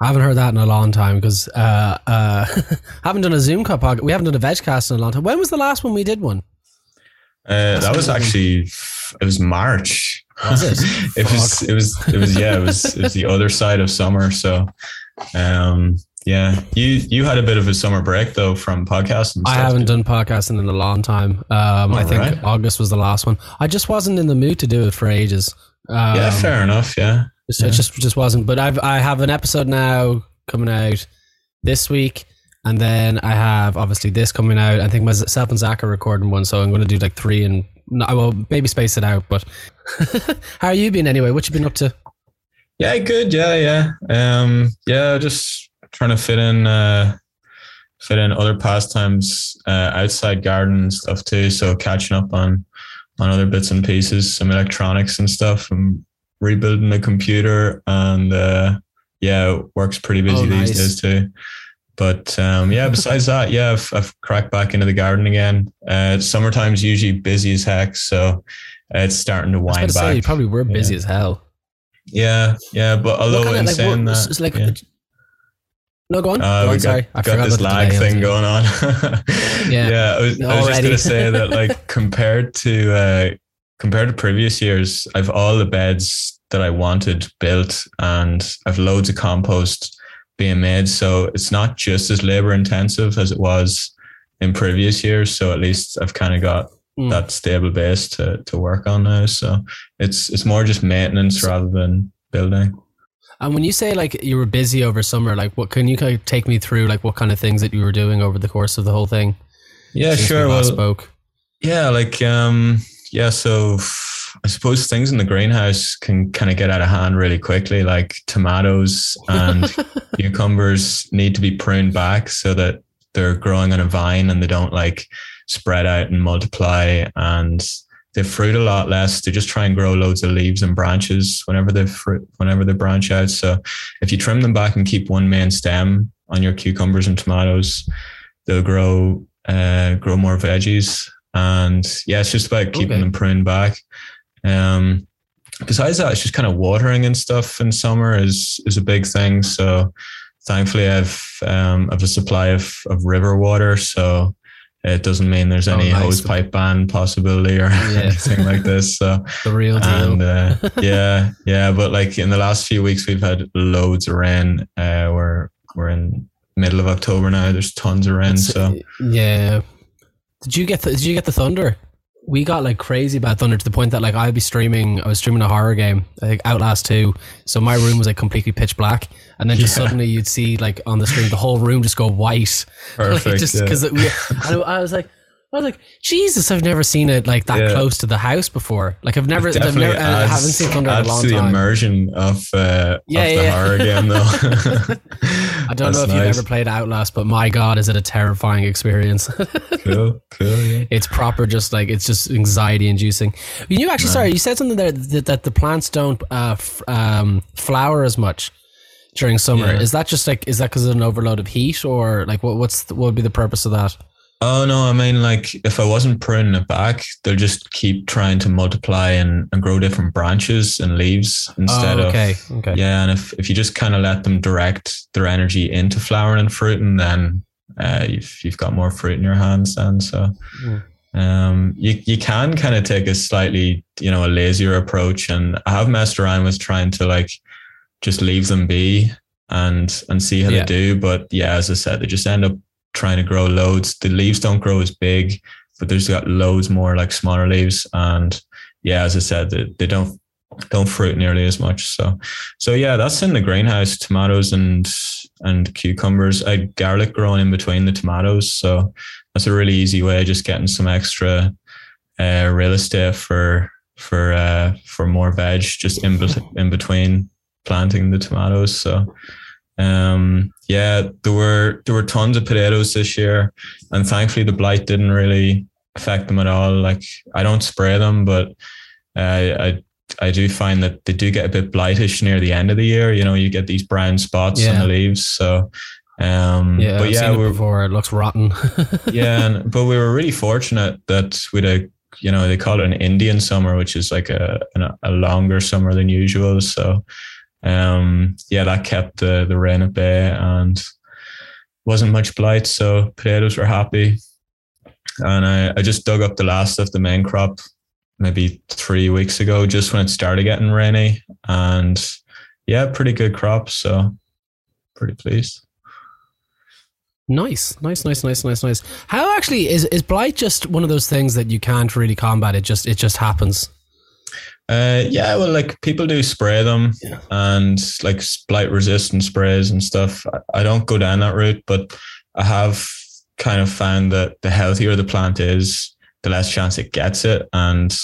that button. I haven't heard that in a long time because uh, uh, haven't done a Zoom cup podcast. We haven't done a vegcast in a long time. When was the last one we did one? Uh, that was actually it was March. Was it? it was it was it was yeah it was it was the other side of summer. So, um, yeah, you you had a bit of a summer break though from podcasting. I haven't done podcasting in a long time. Um, I think right. August was the last one. I just wasn't in the mood to do it for ages. Um, Yeah, fair enough. Yeah, It it just just wasn't. But I've I have an episode now coming out this week, and then I have obviously this coming out. I think myself and Zach are recording one, so I'm going to do like three and I will maybe space it out. But how are you been anyway? What you been up to? yeah, good. Yeah, yeah, um, yeah. Just trying to fit in uh, fit in other pastimes uh, outside garden stuff too. So catching up on on other bits and pieces, some electronics and stuff. I'm rebuilding the computer, and uh, yeah, works pretty busy Oh, these nice. days too. But um, yeah, besides that, yeah, I've, I've cracked back into the garden again. Uh, summertime's usually busy as heck, so it's starting to wind to say back. you probably were busy Yeah. as hell. yeah, yeah, but although What kinda, in like, saying what- that, it's like yeah. no, go on. Uh, go on sorry, got, I got this lag thing going on. Yeah. yeah. I was, I was just going to say that, like, compared to uh, compared to previous years, I've all the beds that I wanted built, and I've loads of compost being made. So it's not just as labor intensive as it was in previous years. So at least I've kind of got Mm. that stable base to to work on now. So it's it's more just maintenance rather than building. And when you say like you were busy over summer, like what can you kind of take me through like what kind of things that you were doing over the course of the whole thing? Yeah, we sure. last Well, spoke. Yeah, like um yeah, so I suppose things in the greenhouse can kind of get out of hand really quickly. Like tomatoes and cucumbers need to be pruned back so that they're growing on a vine and they don't like spread out and multiply and they fruit a lot less. They just try and grow loads of leaves and branches whenever they fruit whenever they branch out. So if you trim them back and keep one main stem on your cucumbers and tomatoes, they'll grow uh, grow more veggies. And yeah, it's just about keeping Okay. them pruned back. Um, besides that, it's just kind of watering and stuff in summer is is a big thing. So thankfully, I've um, I've a supply of of river water, so it doesn't mean there's Oh, any nice. hose pipe ban possibility or Yeah. anything like this. So The real deal. and uh, yeah, yeah, but like in the last few weeks, we've had loads of rain. Uh, we're we're in middle of October now. There's tons of rain. It's- So yeah. Did you get the, did you get the thunder? We got like crazy bad thunder to the point that like I'd be streaming. I was streaming a horror game, like Outlast Two. So my room was like completely pitch black, and then just Yeah. suddenly you'd see like on the screen the whole room just go white. Like, perfect. just because I, I was like, I was like, Jesus, I've never seen it like that Yeah. close to the house before. Like I've never, I've never, I adds, haven't seen thunder in a long to the time. immersion of, uh, Yeah, of the yeah. horror game, though. I don't know if you've ever played Outlast, but my God, is it a terrifying experience? Cool, cool. Yeah. it's proper, just like it's just anxiety inducing. You actually, sorry, you said something there that, that the plants don't uh, f- um, flower as much during summer. Yeah. Is that just like is that because of an overload of heat, or like what, what's the, what would be the purpose of that? Oh no, I mean like if I wasn't pruning it back, they'll just keep trying to multiply and, and grow different branches and leaves instead oh, okay, of okay. yeah. And if, if you just kind of let them direct their energy into flowering and fruiting, then uh, you've you've got more fruit in your hands then. So Mm. um, you you can kind of take a slightly you know a lazier approach, and I have messed around with trying to like just leave them be and and see how Yeah. they do. But yeah, as I said, they just end up trying to grow loads. The leaves don't grow as big, but there's got loads more like smaller leaves. And yeah, as I said, they, they don't don't fruit nearly as much. So so yeah, that's in the greenhouse. Tomatoes and and cucumbers. I garlic growing in between the tomatoes. So that's a really easy way of just getting some extra uh, real estate for for uh, for more veg just in bet- in between planting the tomatoes. So um, yeah, there were there were tons of potatoes this year, and thankfully the blight didn't really affect them at all. Like I don't spray them, but uh, I I do find that they do get a bit blightish near the end of the year. You know, you get these brown spots on the leaves. So um, Yeah, but I've yeah, it we're, before. It looks rotten. yeah, and, but we were really fortunate that with a you know they call it an Indian summer, which is like a a longer summer than usual. So um, yeah, that kept the the rain at bay and wasn't much blight, so potatoes were happy. And I, I just dug up the last of the main crop maybe three weeks ago, just when it started getting rainy, and yeah, pretty good crop. So pretty pleased. Nice, nice, nice, nice, nice, nice. How actually is is blight just one of those things that you can't really combat? It just it just happens. Uh, yeah, well, like people do spray them Yeah. and like blight resistant sprays and stuff. I, I don't go down that route, but I have kind of found that the healthier the plant is, the less chance it gets it. And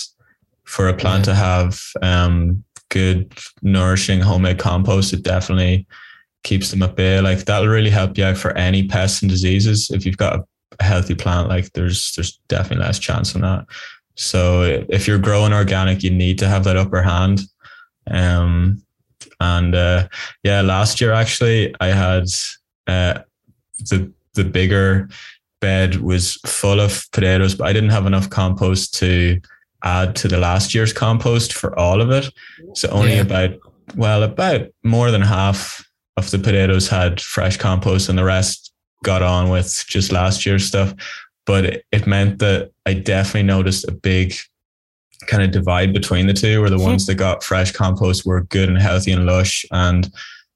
for a plant Yeah. to have um, good, nourishing homemade compost, it definitely keeps them at bay. Like that'll really help you out for any pests and diseases. If you've got a, a healthy plant, like there's there's definitely less chance on that. So if you're growing organic, you need to have that upper hand. Um, and uh, yeah, last year actually, I had uh, the the bigger bed was full of potatoes, but I didn't have enough compost to add to the last year's compost for all of it. So only Yeah. about well, about more than half of the potatoes had fresh compost, and the rest got on with just last year's stuff. But it, it meant that I definitely noticed a big kind of divide between the two, where the Hmm. ones that got fresh compost were good and healthy and lush, and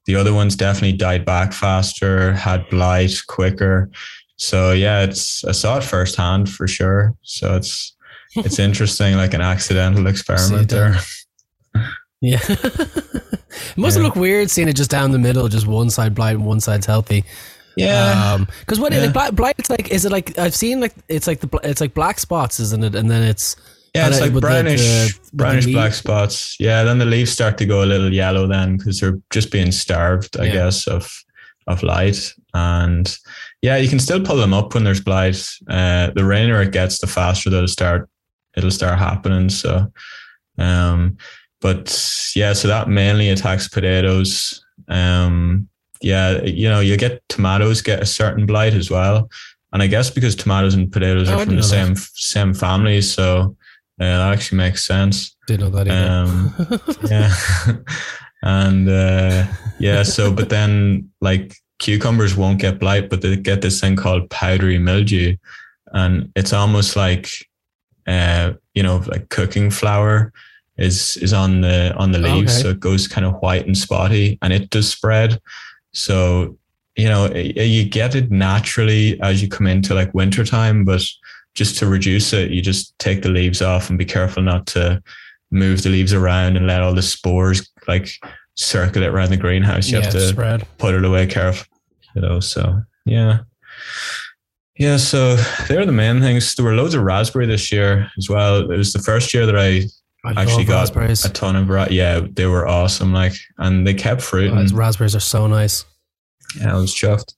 the other ones definitely died back faster, had blight quicker. So yeah, it's I saw it firsthand for sure. So it's it's interesting, like an accidental experiment there. Yeah, it must Yeah. look weird seeing it just down the middle, just one side blight and one side's healthy. Yeah, because what Yeah. like, blight, blight, it's like, is it like I've seen like it's like the it's like black spots, isn't it? And then it's yeah, it's like brownish, the- the brownish black spots. Yeah, then the leaves start to go a little yellow then because they're just being starved, I Yeah. guess, of of light. And yeah, you can still pull them up when there's blight. Uh, the rainier it gets, the faster they'll start. It'll start happening. So, um, but yeah, so that mainly attacks potatoes. Um, yeah, you know, you get tomatoes get a certain blight as well, and I guess because tomatoes and potatoes Oh, are from the same same family, so uh, that actually makes sense. didn't know that either. Um, yeah, and uh, yeah, so but then like cucumbers won't get blight, but they get this thing called powdery mildew, and it's almost like uh, you know, like cooking flour is is on the on the leaves, Okay. so it goes kind of white and spotty, and it does spread. So you know, you get it naturally as you come into like wintertime, but just to reduce it, you just take the leaves off and be careful not to move the leaves around and let all the spores like circulate around the greenhouse. You yeah, have to spread. put it away careful, you know. So yeah. Yeah, so they're the main things. There were loads of raspberry this year as well. It was the first year that I I actually got raspberries. a ton of ra- yeah, they were awesome. Like, and they kept fruiting. Ras- raspberries are so nice. Yeah, I was chuffed.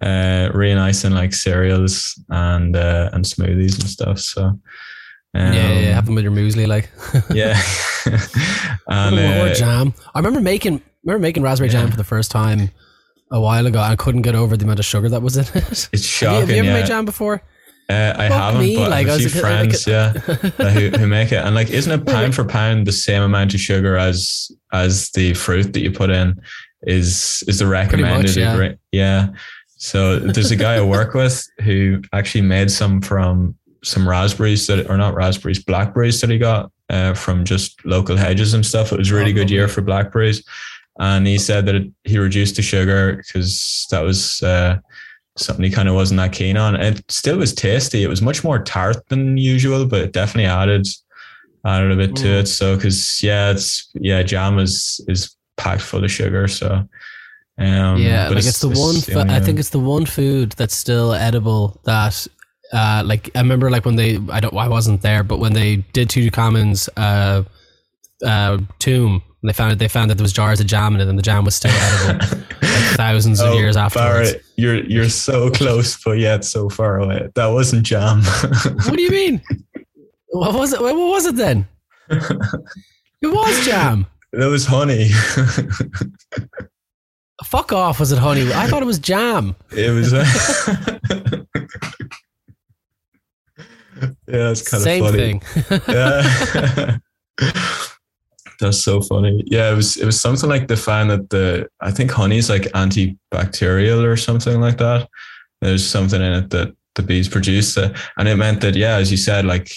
Uh, really nice in like cereals and uh, and smoothies and stuff. So um, yeah, yeah, yeah, have them with your muesli, like. yeah. and or, uh, jam. I remember making remember making raspberry jam for the first time a while ago. I couldn't get over the amount of sugar that was in it. it's have, you, shocking. have you ever yeah. made jam before? Uh, I Fuck haven't, me, but like, I have a few like- friends, yeah, who, who make it. And like, isn't it pound for pound the same amount of sugar as as the fruit that you put in? Is is the recommended? yeah. yeah. So there's a guy I work with who actually made some from some raspberries that, or not raspberries, blackberries that he got uh, from just local hedges and stuff. It was a really Oh, good year for blackberries, and he said that it, he reduced the sugar because that was. Uh, something he kind of wasn't that keen on. It still was tasty. It was much more tart than usual, but it definitely added added a bit to Mm. it. So because yeah, it's yeah, jam is is packed full of sugar. So um, yeah, but like it's, the one. the fu- I think it's the one food that's still edible. That, uh, like I remember, like when they, I don't, I wasn't there, but when they did Tutankhamun's uh, uh, tomb, they found it. They found that there was jars of jam in it, and the jam was still edible, like thousands of Oh, years afterwards. Barrett, you're you're so close, but yet so far away. That wasn't jam. What do you mean? What was it? What was it then? It was jam. that was honey. Fuck off! Was it honey? I thought it was jam. it was. yeah, it's kind Same of funny. Same thing. yeah. That's so funny. Yeah, it was it was something like the fan that the I think honey is like antibacterial or something like that. There's something in it that the bees produce, uh, and it meant that yeah, as you said, like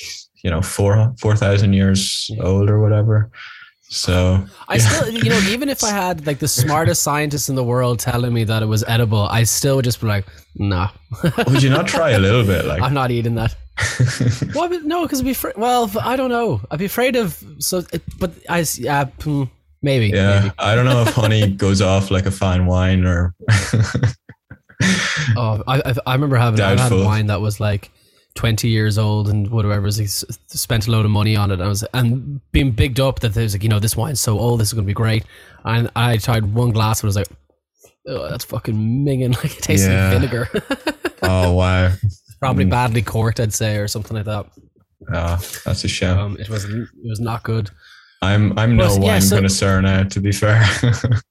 you know four four thousand years old or whatever. So I yeah. still, you know, even if I had like the smartest scientists in the world telling me that it was edible, I still would just be like, nah. would you not try a little bit? Like I'm not eating that. well, no, because I'd be fr- well. I don't know. I'd be afraid of so, but I yeah, hmm, maybe. Yeah, maybe. I don't know if honey goes off like a fine wine or. oh, I I remember having I had wine that was like 20 years old and whatever he spent a load of money on it and I was and being bigged up that there's like you know this wine's so old this is going to be great and I tried one glass and I was like oh that's fucking minging like it tastes yeah. like vinegar oh wow probably mm. badly corked I'd say or something like that oh that's a shame um, it was it was not good I'm I'm no wine yeah, so, connoisseur now to be fair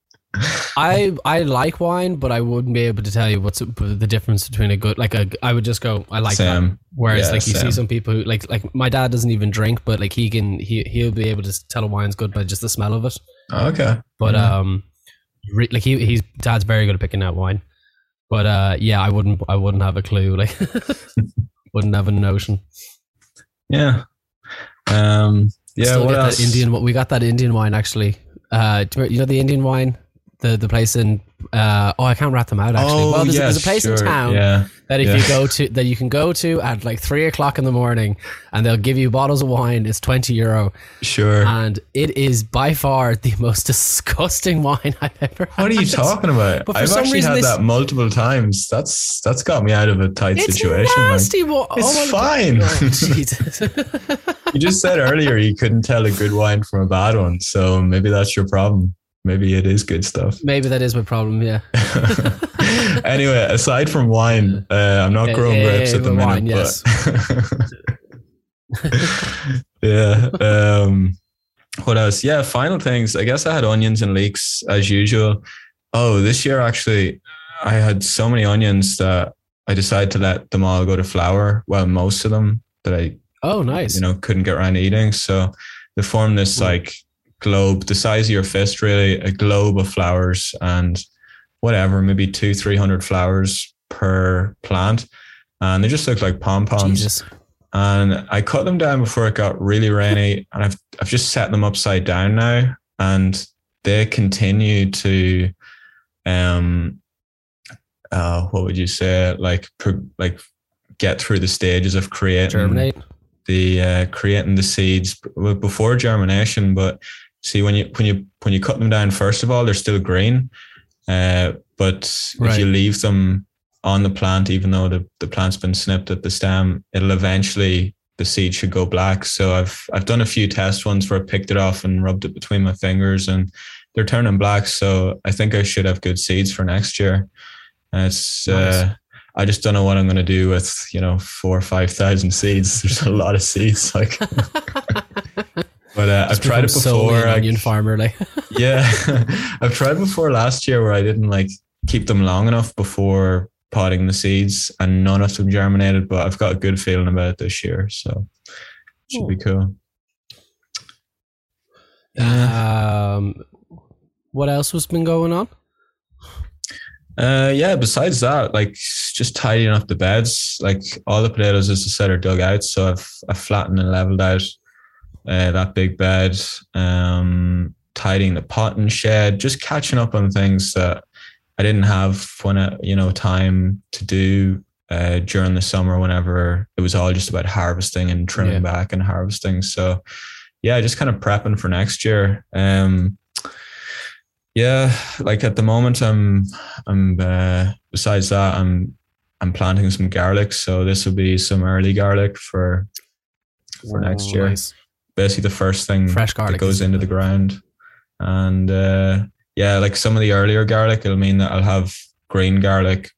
I I like wine, but I wouldn't be able to tell you what's the difference between a good like a. I would just go I like Sam. that. Whereas yeah, like you Sam. see some people who like like my dad doesn't even drink, but like he can he he'll be able to tell a wine's good by just the smell of it. Okay, but yeah. um, re, like he he's dad's very good at picking out wine, but uh yeah, I wouldn't I wouldn't have a clue like wouldn't have a notion. Yeah, um, yeah. Still what else? Indian we got that Indian wine actually. Uh, you know the Indian wine the the place in uh, oh I can't rat them out actually. Oh, well, there's, there's a place sure. in town yeah. that if yeah. you go to that you can go to at like three o'clock in the morning, and they'll give you bottles of wine. It's twenty euro. Sure. And it is by far the most disgusting wine I've ever. Had. What are you talking about? I've actually had that multiple times. That's that's got me out of a tight it's situation. Nasty. Like, it's fine. Oh, you just said earlier you couldn't tell a good wine from a bad one, so maybe that's your problem maybe it is good stuff. Maybe that is my problem. Yeah. anyway, aside from wine, uh, I'm not growing grapes at the wine, minute. Yes. yeah. Um, what else? Yeah. Final things. I guess I had onions and leeks as usual. Oh, this year actually, I had so many onions that I decided to let them all go to flower. Well, most of them that I. Oh, nice. You know, couldn't get around eating, so they formed this like globe, the size of your fist, really, a globe of flowers and whatever, maybe two, three hundred flowers per plant. And they just look like pom poms. And I cut them down before it got really rainy. And I've I've just set them upside down now. And they continue to um uh what would you say like like get through the stages of creating germinate the uh, creating the seeds before germination but see when you when you when you cut them down first of all they're still green uh, but right. if you leave them on the plant even though the, the plant's been snipped at the stem it'll eventually the seed should go black so i've i've done a few test ones where i picked it off and rubbed it between my fingers and they're turning black so i think i should have good seeds for next year and it's nice. uh, I just don't know what I'm going to do with you know four or five thousand seeds. There's a lot of seeds. Like But uh, I've tried it before. An onion farmer, like yeah, I've tried before last year where I didn't like keep them long enough before potting the seeds, and none of them germinated. But I've got a good feeling about it this year, so it should be cool. Um, what else has been going on? Uh, yeah. Besides that, like just tidying up the beds. Like all the potatoes, as I said, are dug out, so I've I've flattened and leveled out uh, that big bed, um, tidying the pot and shed, just catching up on things that I didn't have when I, you know time to do uh, during the summer. Whenever it was all just about harvesting and trimming yeah. back and harvesting. So yeah, just kind of prepping for next year. Um, yeah, like at the moment, I'm I'm uh, besides that, I'm I'm planting some garlic. So this will be some early garlic for for next year. Nice basically the first thing fresh garlic that goes into the ground. And uh, yeah, like some of the earlier garlic, it'll mean that I'll have green garlic,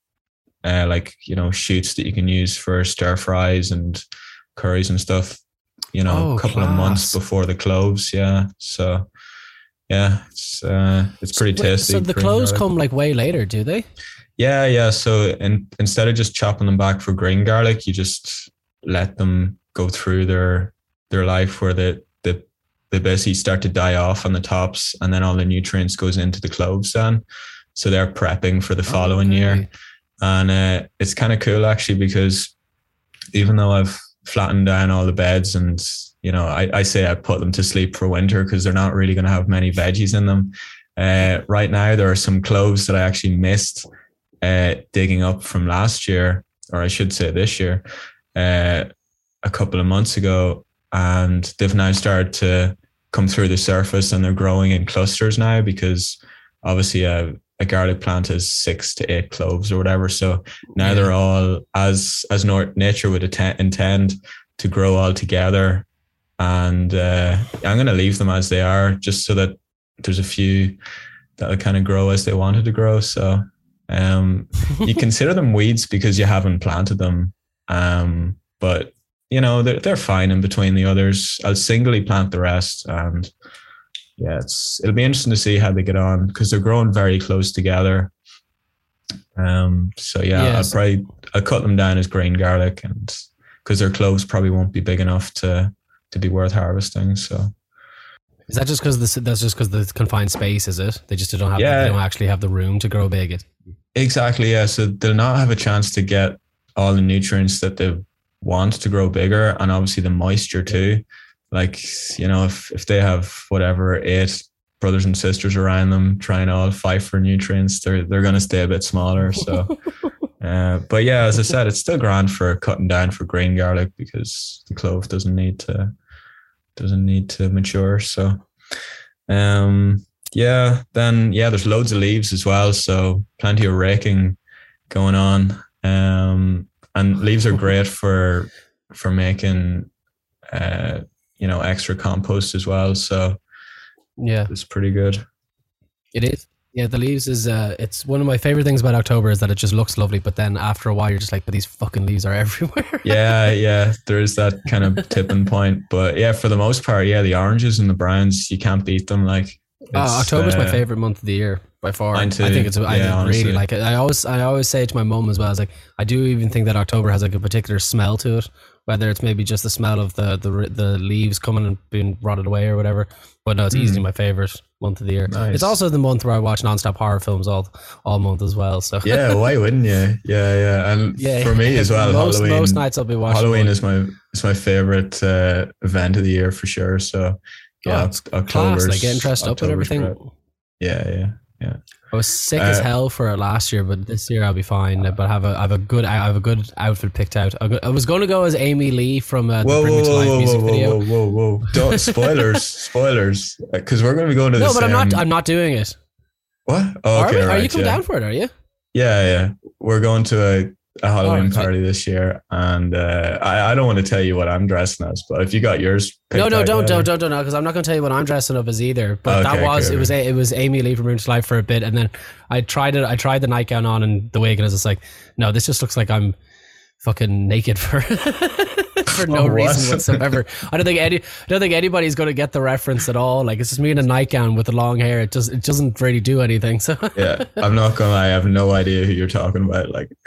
uh, like you know shoots that you can use for stir fries and curries and stuff. You know, oh, a couple class. of months before the cloves. Yeah, so yeah, it's uh, it's pretty so, tasty. So the cloves garlic. come like way later, do they? Yeah, yeah. So in, instead of just chopping them back for green garlic, you just let them go through their their life where the the they basically start to die off on the tops, and then all the nutrients goes into the cloves then. So they're prepping for the following Okay. year, and uh, it's kind of cool actually because even though I've flattened down all the beds and you know I, I say I put them to sleep for winter because they're not really going to have many veggies in them. Uh, right now there are some cloves that I actually missed uh, digging up from last year, or I should say this year, uh, a couple of months ago, and they've now started to come through the surface and they're growing in clusters now because obviously a, a garlic plant has six to eight cloves or whatever. So now Yeah. they're all as as nature would atten- intend to grow all together, and uh, I'm going to leave them as they are just so that there's a few that'll kind of grow as they wanted to grow. So um, you consider them weeds because you haven't planted them. Um, but you know, they're, they're fine in between the others. I'll singly plant the rest. And yeah, it's, it'll be interesting to see how they get on because they're growing very close together. Um, so yeah, Yes. I'll probably, I'll cut them down as green garlic and because their cloves probably won't be big enough to, to be worth harvesting. So Is that just because that's just because the confined space? Is it? They just don't have. Yeah. They don't actually have the room to grow big. It. Exactly. Yeah. So they'll not have a chance to get all the nutrients that they want to grow bigger, and obviously the moisture too. Like you know, if if they have whatever eight brothers and sisters around them trying to all fight for nutrients, they're they're going to stay a bit smaller. So. Uh, but yeah, as I said, it's still grand for cutting down for green garlic because the clove doesn't need to doesn't need to mature. So, um, yeah, then yeah, there's loads of leaves as well, so plenty of raking going on. Um, and leaves are great for for making uh, you know extra compost as well. So Yeah, it's pretty good. it is. Yeah, the leaves is. Uh, it's one of my favorite things about October is that it just looks lovely, but then after a while you're just like, but these fucking leaves are everywhere. yeah, yeah, there is that kind of tipping point. But yeah, for the most part, yeah, the oranges and the browns, you can't beat them. Like Uh, it's, October's my uh, favorite month of the year by far. I think it's. I Yeah, honestly. really like it. I always, I always say to my mom as well. I was like, I do even think that October has like a particular smell to it. Whether it's maybe just the smell of the the the leaves coming and being rotted away or whatever. But no, it's easily my favorite month of the year. Nice. It's also the month where I watch nonstop horror films all all month as well. So Yeah, why wouldn't you? Yeah, yeah, and yeah, for me as well, Most, Halloween. most nights I'll be watching. Halloween one. is my is my favorite uh, event of the year for sure. So yeah, Oh, it's October's class, like getting dressed up and everything. great. Yeah, yeah, yeah. I was sick as Uh, hell for it last year, but this year I'll be fine. But I have a I have a good I have a good outfit picked out. I was going to go as Amy Lee from uh, the Whoa, Bring whoa, Me to whoa, Life whoa, music whoa, video. whoa, whoa, whoa! Don't spoilers, spoilers, because we're going to be going to the No, but I'm not. I'm not doing it. what? Oh, are, okay, we? are you coming yeah. down for it? Are you? Yeah, yeah. We're going to a, a Halloween so- party this year, and uh, I, I don't want to tell you what I'm dressing as, but if you got yours, No, no, don't, don't, don't, don't, because I'm not going to tell you what I'm dressing up as either. But that was cool. it was a, it was Amy Lee from to Life for a bit, and then I tried it. I tried the nightgown on and the wig, and I was just like, no, this just looks like I'm fucking naked for for no Oh, what? reason whatsoever. I don't think any, I don't think anybody's going to get the reference at all. Like it's just me in a nightgown with the long hair. It just it doesn't really do anything. So Yeah, I'm not gonna lie. I have no idea who you're talking about. Like,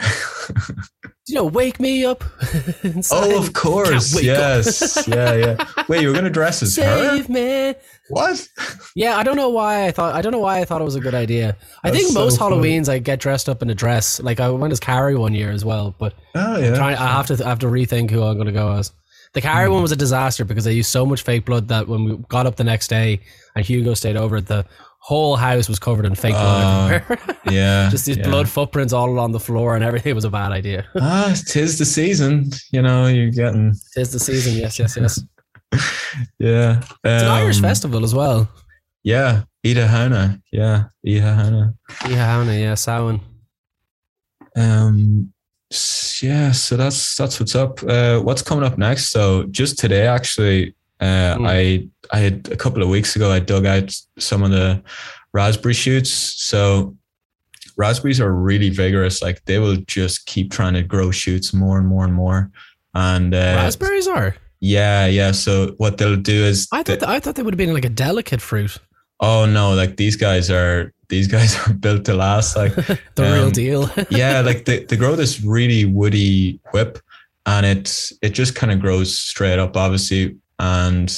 you know, wake me up. oh, of course, yes, yeah, yeah. Wait, you were gonna dress as her? Me. What? Yeah, I don't know why I thought I don't know why I thought it was a good idea. I That's think so most funny. Halloweens I get dressed up in a dress. Like I went as Carrie one year as well, but Oh yeah. trying I have to I have to rethink who I'm going to go as. The Carrie Hmm. one was a disaster because I used so much fake blood that when we got up the next day and Hugo stayed over, at the whole house was covered in fake blood Oh, everywhere. yeah. Just these yeah. blood footprints all along the floor and everything. Was a bad idea. Ah, tis the season. You know, you're getting. Tis the season. Yes, yes, yes. Yeah. It's an Irish Um, festival as well. Yeah, Ida Hana. Yeah, Ida Hana. Yeah, yeah, Samhain. Um, yeah, so that's that's what's up. Uh, what's coming up next? So just today, actually, uh, Hmm. I I had a couple of weeks ago, I dug out some of the raspberry shoots. So raspberries are really vigorous. Like they will just keep trying to grow shoots more and more and more. And uh, Raspberries are. yeah, yeah. So what they'll do is I they- thought I thought they would have been like a delicate fruit. oh no, like these guys are these guys are built to last. Like the real Um, deal. yeah, like they, they grow this really woody whip and it it just kind of grows straight up, obviously. And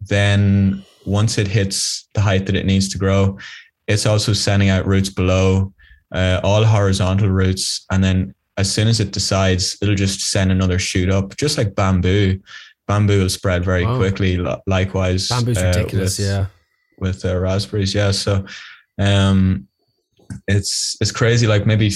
then once it hits the height that it needs to grow, it's also sending out roots below, uh, all horizontal roots, and then as soon as it decides, it'll just send another shoot up, just like bamboo. Bamboo will spread very Wow. quickly. Likewise, Bamboo's uh, ridiculous. with- yeah. with uh, raspberries. Yeah, so um, it's it's crazy. Like maybe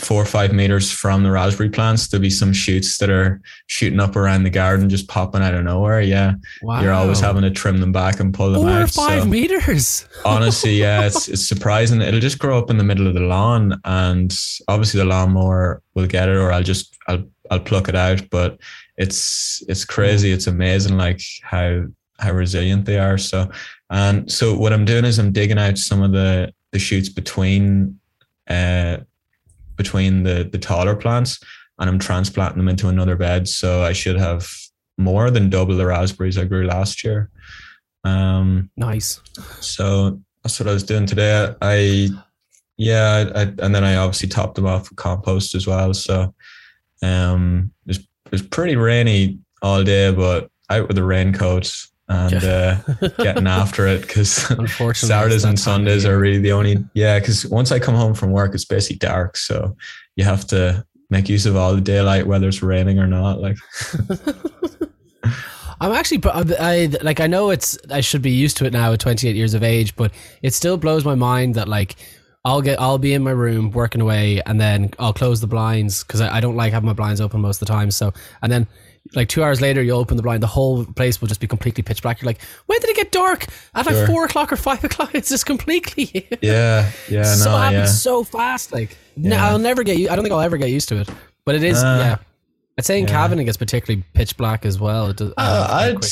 four or five meters from the raspberry plants, there'll be some shoots that are shooting up around the garden, just popping out of nowhere. Yeah, Wow. you're always having to trim them back and pull them four or out. five so meters. honestly, yeah, it's it's surprising. It'll just grow up in the middle of the lawn, and obviously the lawnmower will get it, or I'll just I'll I'll pluck it out. But it's it's crazy. It's amazing, like how how resilient they are. So, and so what I'm doing is I'm digging out some of the the shoots between uh between the the taller plants, and I'm transplanting them into another bed. So I should have more than double the raspberries I grew last year. Um, Nice. so that's what I was doing today. I, yeah, I, and then I obviously topped them off with compost as well. So, um, it was, it was pretty rainy all day, but out with the raincoat and uh, getting after it because Unfortunately, Saturdays and that time of Sundays are really the only, yeah, because once I come home from work, it's basically dark. So you have to make use of all the daylight, whether it's raining or not. Like, I'm actually, I like. I know it's. I should be used to it now at 28 years of age, but it still blows my mind that like I'll get. I'll be in my room working away, and then I'll close the blinds because I, I don't like having my blinds open most of the time. So, and then like two hours later, you open the blind, the whole place will just be completely pitch black. You're like, when did it get dark? At like Sure. four o'clock or five o'clock? It's just completely. yeah, yeah, so no, happens yeah. so fast. Like, no, I'll never get. I don't think I'll ever get used to it. But it is. Uh, yeah. I'd say in yeah. Cavan it gets particularly pitch black as well. It does, Uh, I'd,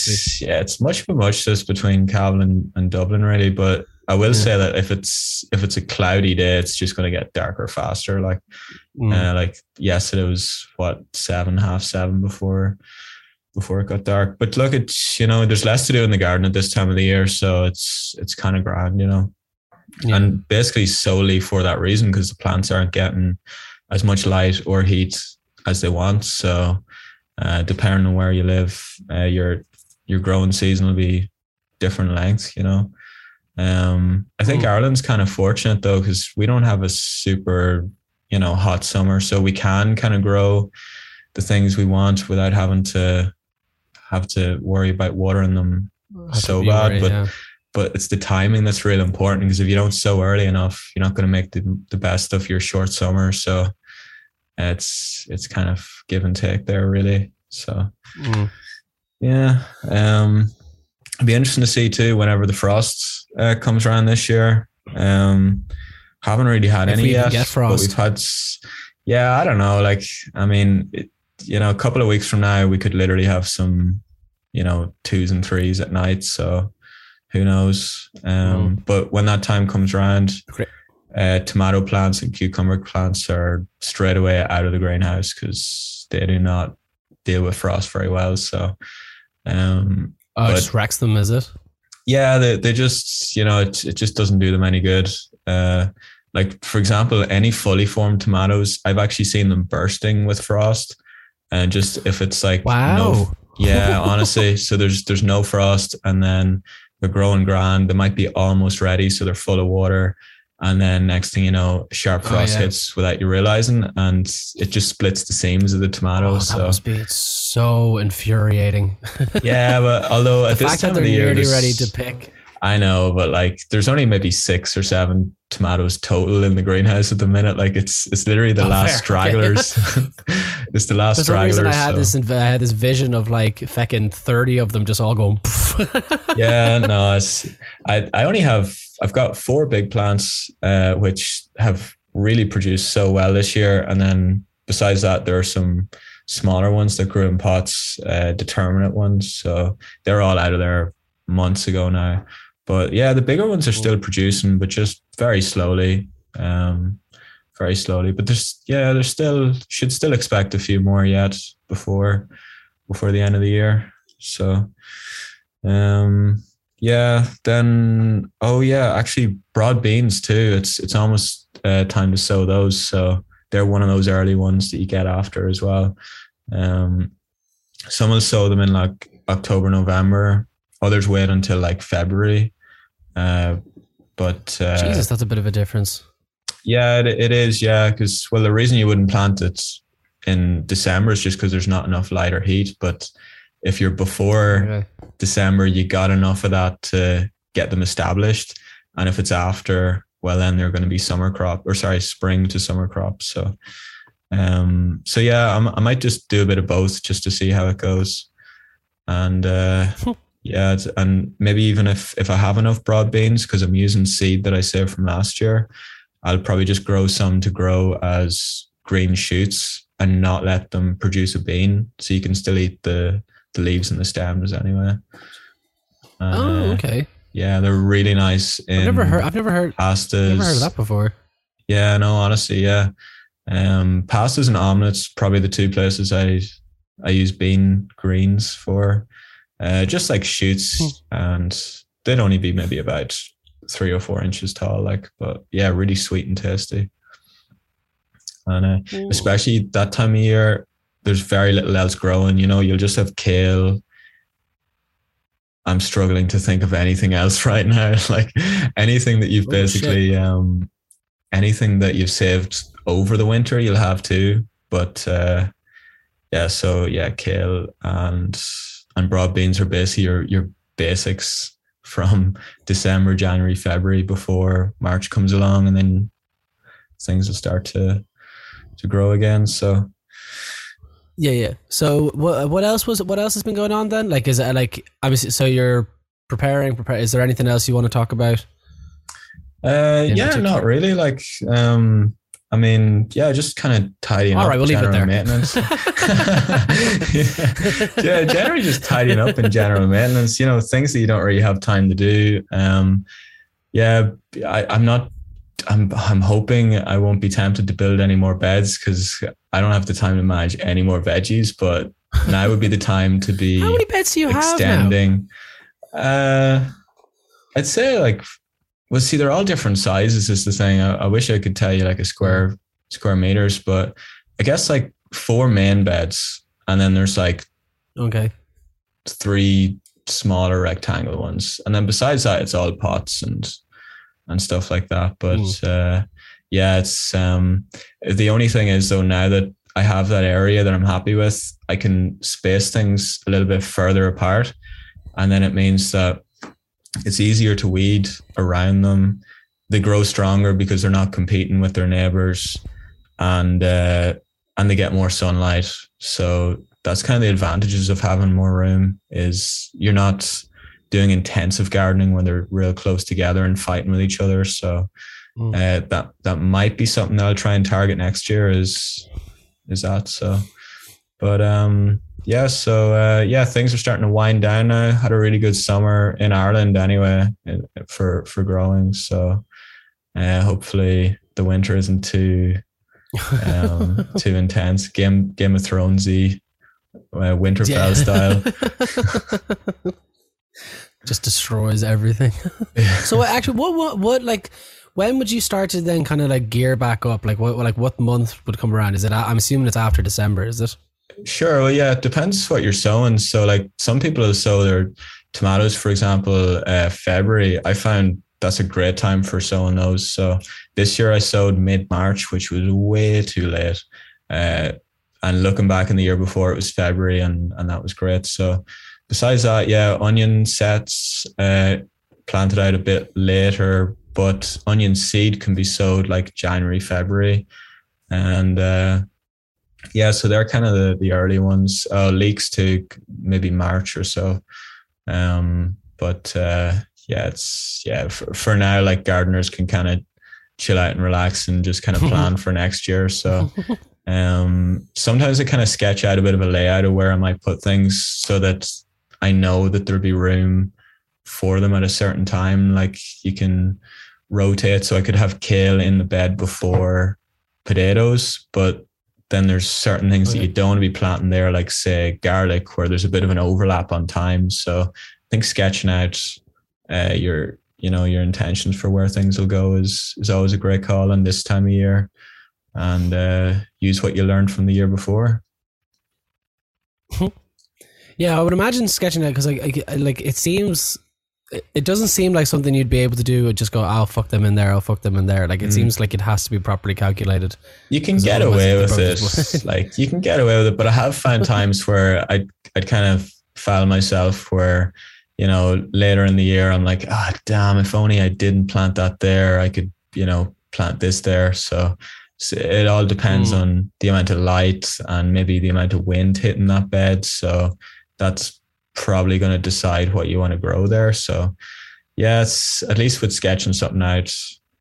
yeah, it's much of a much just between Cavan and, and Dublin, really. But I will Yeah. say that if it's if it's a cloudy day, it's just going to get darker faster. Like Mm. uh, like yesterday was what seven, half seven before before it got dark. But look, it's you know there's less to do in the garden at this time of the year, so it's it's kind of grand, you know. Yeah. And basically solely for that reason because the plants aren't getting as much light or heat as they want. So uh, depending on where you live, uh, your your growing season will be different lengths, you know. Um, I think Mm. Ireland's kind of fortunate though because we don't have a super, you know, hot summer, so we can kind of grow the things we want without having to have to worry about watering them Have so bad. worried, but yeah. but it's the timing that's really important because if you don't sow early enough, you're not going to make the, the best of your short summer. So it's it's kind of give and take there, really. So Mm. yeah, um, it'd be interesting to see too whenever the frost uh, comes around this year. Um, haven't really had If any yet, get but frost. we've had. Yeah, I don't know. Like, I mean, it, you know, a couple of weeks from now, we could literally have some, you know, twos and threes at night. So who knows? Um, But when that time comes around, uh, tomato plants and cucumber plants are straight away out of the greenhouse because they do not deal with frost very well. So, um, Oh, it but- just wrecks them, is it? yeah, they, they just, you know, it, it just doesn't do them any good. Uh, like, for example, any fully formed tomatoes, I've actually seen them bursting with frost. And just if it's like, Wow. no, yeah, honestly. So there's there's no frost, and then they're growing grand. They might be almost ready, so they're full of water. And then next thing you know, sharp Oh, frost yeah. hits without you realizing, and it just splits the seams of the Oh, tomatoes. that so must be so infuriating. yeah, but although the at this time of the year, ready to pick. I know, but like there's only maybe six or seven tomatoes total in the greenhouse at the minute. Like it's it's literally the Oh, last fair, stragglers. it's the last For some reason, I had so- this. I had this vision of like fecking thirty of them just all going. yeah, no, it's I I only have I've got four big plants uh, which have really produced so well this year, and then besides that, there are some smaller ones that grew in pots, uh, determinate ones. So they're all out of there months ago now. But yeah, the bigger ones are still producing, but just very slowly. Um, very slowly. But there's yeah, there's still should still expect a few more yet before before the end of the year. So um yeah, then oh yeah, actually broad beans too. It's it's almost uh, time to sow those. So they're one of those early ones that you get after as well. Um some will sow them in like October, November. others wait until like February. Uh, but uh, Jesus, that's a bit of a difference. Yeah, it, it is. Yeah, because well, the reason you wouldn't plant it in December is just because there's not enough light or heat. But if you're before Okay. December, you got enough of that to get them established. And if it's after, well, then they're going to be summer crop or sorry, spring to summer crop. So, um, so yeah, I'm, I might just do a bit of both just to see how it goes. And uh, yeah, it's, and maybe even if if I have enough broad beans because I'm using seed that I saved from last year, I'll probably just grow some to grow as green shoots and not let them produce a bean, so you can still eat the the leaves and the stems anyway. Oh, uh, okay. yeah, they're really nice. I've never heard. I've never heard. pastas. Never heard of that before. Yeah, no, honestly, yeah. Um, pastas and omelets probably the two places I I use bean greens for. Uh, just like shoots, Hmm. and they'd only be maybe about three or four inches tall. Like, but yeah, really sweet and tasty. And uh, especially that time of year, there's very little else growing. You know, you'll just have kale. I'm struggling to think of anything else right now. Like anything that you've Oh, basically, um, anything that you've saved over the winter, you'll have too. But uh, yeah, so yeah, kale and and broad beans are basically your your basics from December, January, February before March comes along, and then things will start to to grow again. So Yeah, yeah. So what what else was what else has been going on then? Like is it like obviously so you're preparing prepare is there anything else you want to talk about? Uh, yeah, particular? not really. Like, um, I mean, yeah, just kind of tidying All up. right, we'll leave it there. Maintenance. yeah. yeah, generally just tidying up in general maintenance. You know, things that you don't really have time to do. Um, yeah, I, I'm not. I'm I'm hoping I won't be tempted to build any more beds because I don't have the time to manage any more veggies. But now would be the time to be How many beds do you have now? extending. Uh, I'd say like, well, see, they're all different sizes. Is the thing. I, I wish I could tell you like a square square meters, but I guess like four main beds, and then there's like Okay. three smaller rectangle ones, and then besides that, it's all pots and and stuff like that. But uh, yeah, it's um, the only thing is though now that I have that area that I'm happy with, I can space things a little bit further apart, and then it means that it's easier to weed around them. They grow stronger because they're not competing with their neighbors, and uh, and they get more sunlight. So that's kind of the advantages of having more room. Is you're not doing intensive gardening when they're real close together and fighting with each other. So Mm. uh, that that might be something that I'll try and target next year. Is is that so? But um, yeah. So uh, yeah, things are starting to wind down now. Had a really good summer in Ireland anyway for for growing. So uh, hopefully the winter isn't too um, too intense. Game Game of Thronesy, uh, Winterfell style. Just destroys everything. so actually, what what what like when would you start to then kind of like gear back up? Like what like what month would come around? Is it? I'm assuming it's after December. Is it? Sure. Well, yeah, it depends what you're sowing. So, like some people will sow their tomatoes, for example, uh, February. I found that's a great time for sowing those. So this year I sowed mid March, which was way too late. Uh, and looking back in the year before, it was February, and and that was great. So besides that, yeah, onion sets uh, planted out a bit later, but onion seed can be sowed like January, February, and. Yeah, so they're kind of the, the early ones. Uh, leeks to maybe March or so. Um, but uh, yeah, it's yeah for, for now. Like gardeners can kind of chill out and relax and just kind of plan for next year. So um, sometimes I kind of sketch out a bit of a layout of where I might put things so that I know that there'll be room for them at a certain time. Like you can rotate, so I could have kale in the bed before potatoes, but then there's certain things that you don't want to be planting there, like say garlic, where there's a bit of an overlap on time. So I think sketching out uh, your you know your intentions for where things will go is is always a great call in this time of year, and uh, use what you learned from the year before. Yeah, I would imagine sketching out because like, like it seems, it doesn't seem like something you'd be able to do. Just go, I'll fuck them in there. I'll fuck them in there. Like it mm. seems like it has to be properly calculated. You can get away with it. like you can get away with it, but I have found times where I I'd kind of found myself where you know later in the year I'm like, ah, oh, damn, if only I didn't plant that there, I could you know plant this there. So it all depends mm. on the amount of light and maybe the amount of wind hitting that bed. So that's probably going to decide what you want to grow there. So yeah, it's at least with sketching something out,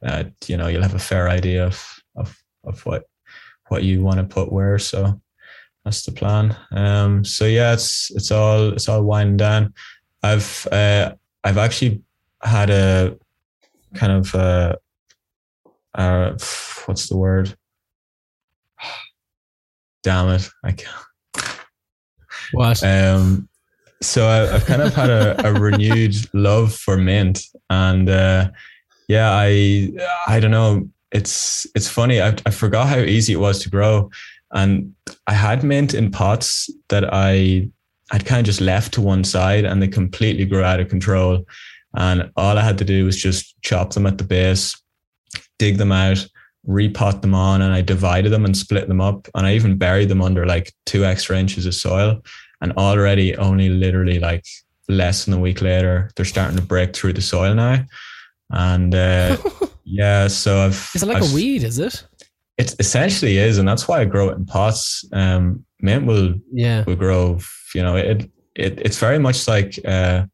uh, you know, you'll have a fair idea of, of, of what, what you want to put where. So that's the plan. Um, so yeah, it's, it's all, it's all winding down. I've, uh, I've actually had a kind of, uh, uh, what's the word? Damn it. I can't. What? Um, so I, have kind of had a, a renewed love for mint, and uh, yeah, I I don't know. It's it's funny. I, I forgot how easy it was to grow, and I had mint in pots that I I'd kind of just left to one side, and they completely grew out of control. And all I had to do was just chop them at the base, dig them out, repot them on, and I divided them and split them up. And I even buried them under like two extra inches of soil. And already, only literally like less than a week later, they're starting to break through the soil now. And uh, yeah, so I've. Is it like I've, a weed? Is it? It essentially is, and that's why I grow it in pots. Um, mint will yeah will grow. You know, it it it's very much like uh,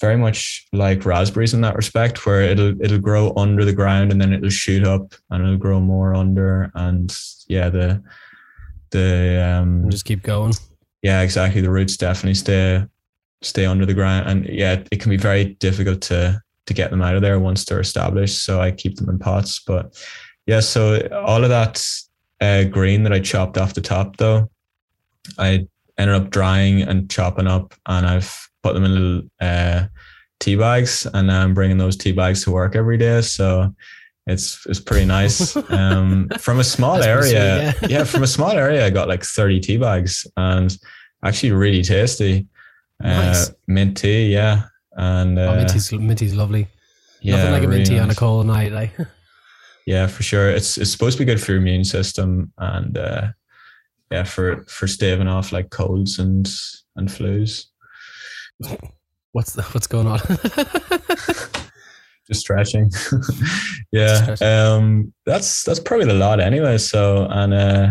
very much like raspberries in that respect, where it'll it'll grow under the ground and then it'll shoot up and it'll grow more under. And yeah, the the um just keep going. Yeah, exactly. The roots definitely stay stay under the ground, and yeah, it can be very difficult to to get them out of there once they're established. So I keep them in pots. But yeah, so all of that uh, green that I chopped off the top, though, I ended up drying and chopping up, and I've put them in little uh, tea bags, and I'm bringing those tea bags to work every day. So it's it's pretty nice. Um, from a small area, sweet, yeah. yeah. from a small area, I got like 30 tea bags, and actually really tasty. Uh, nice. Uh, mint tea, yeah, and uh, oh, mint, tea's, mint tea's lovely. Yeah, Nothing like a mint tea nice. on a cold night, like. yeah, for sure. It's it's supposed to be good for your immune system, and uh, yeah, for for staving off like colds and and flus. What's the, what's going on? Just stretching. yeah. Um that's that's probably the lot anyway. So and uh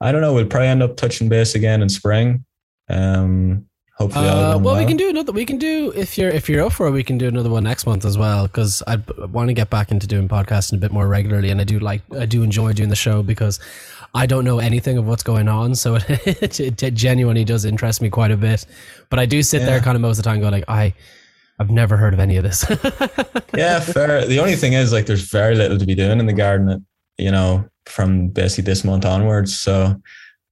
I don't know, we'll probably end up touching base again in spring. Um hopefully uh, well, well, we can do another we can do if you're if you're up for it we can do another one next month as well because i want to get back into doing podcasting a bit more regularly and i do like i do enjoy doing the show because I don't know anything of what's going on, so it, it, it genuinely does interest me quite a bit. But I do sit yeah. there kind of most of the time, going like, I. I've never heard of any of this. yeah, fair. The only thing is, like, there's very little to be doing in the garden, you know, from basically this month onwards. So,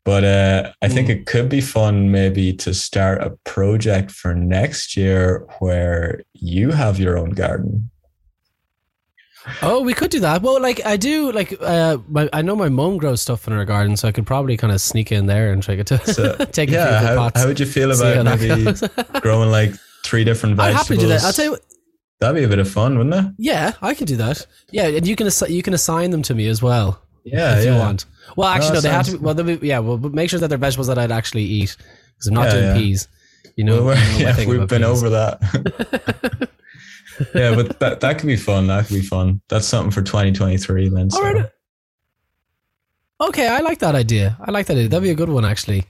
but uh, I think mm. it could be fun maybe to start a project for next year where you have your own garden. Oh, we could do that. Well, like I do, like uh, my, I know my mom grows stuff in her garden, so I could probably kind of sneak in there and try to so, take yeah, a few how, pots. How would you feel about maybe growing like three different vegetables? I'm happy to do that. I'll tell you. What, That'd be a bit of fun, wouldn't it? Yeah, I can do that. Yeah, and you can assi- you can assign them to me as well. Yeah, if yeah. you want. Well, actually, no, no they have to. Be, well, be, yeah. Well, make sure that they're vegetables that I'd actually eat because I'm not yeah, doing yeah. peas. You know, well, yeah, we've been peas. over that. yeah, but that that could be fun. That could be fun. That's something for 2023 then. So. All right. Okay, I like that idea. I like that idea. That'd be a good one, actually.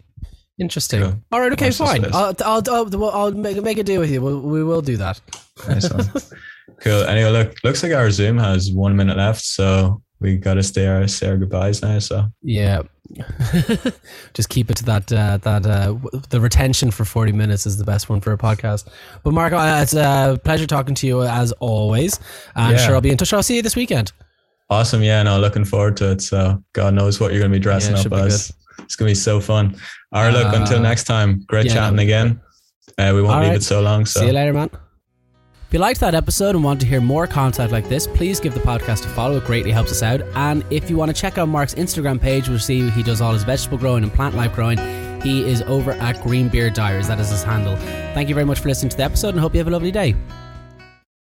Interesting. Cool. All right. Okay. fine. I'll, I'll, I'll, I'll, make, make a deal with you. We'll, we will do that. Nice cool. Anyway, look, looks like our Zoom has one minute left, so we got to say our say our goodbyes now. So yeah, just keep it to that uh, that uh, the retention for 40 minutes is the best one for a podcast but marco uh, it's a pleasure talking to you as always i'm yeah. sure i'll be in touch i'll see you this weekend awesome yeah no looking forward to it so god knows what you're gonna be dressing yeah, up as it's gonna be so fun all right look until uh, next time great yeah, chatting again uh, we won't leave right. it so long so see you later man if you liked that episode and want to hear more content like this, please give the podcast a follow. It greatly helps us out. And if you want to check out Mark's Instagram page, we'll see he does all his vegetable growing and plant life growing. He is over at Greenbeard Diaries. That is his handle. Thank you very much for listening to the episode and hope you have a lovely day.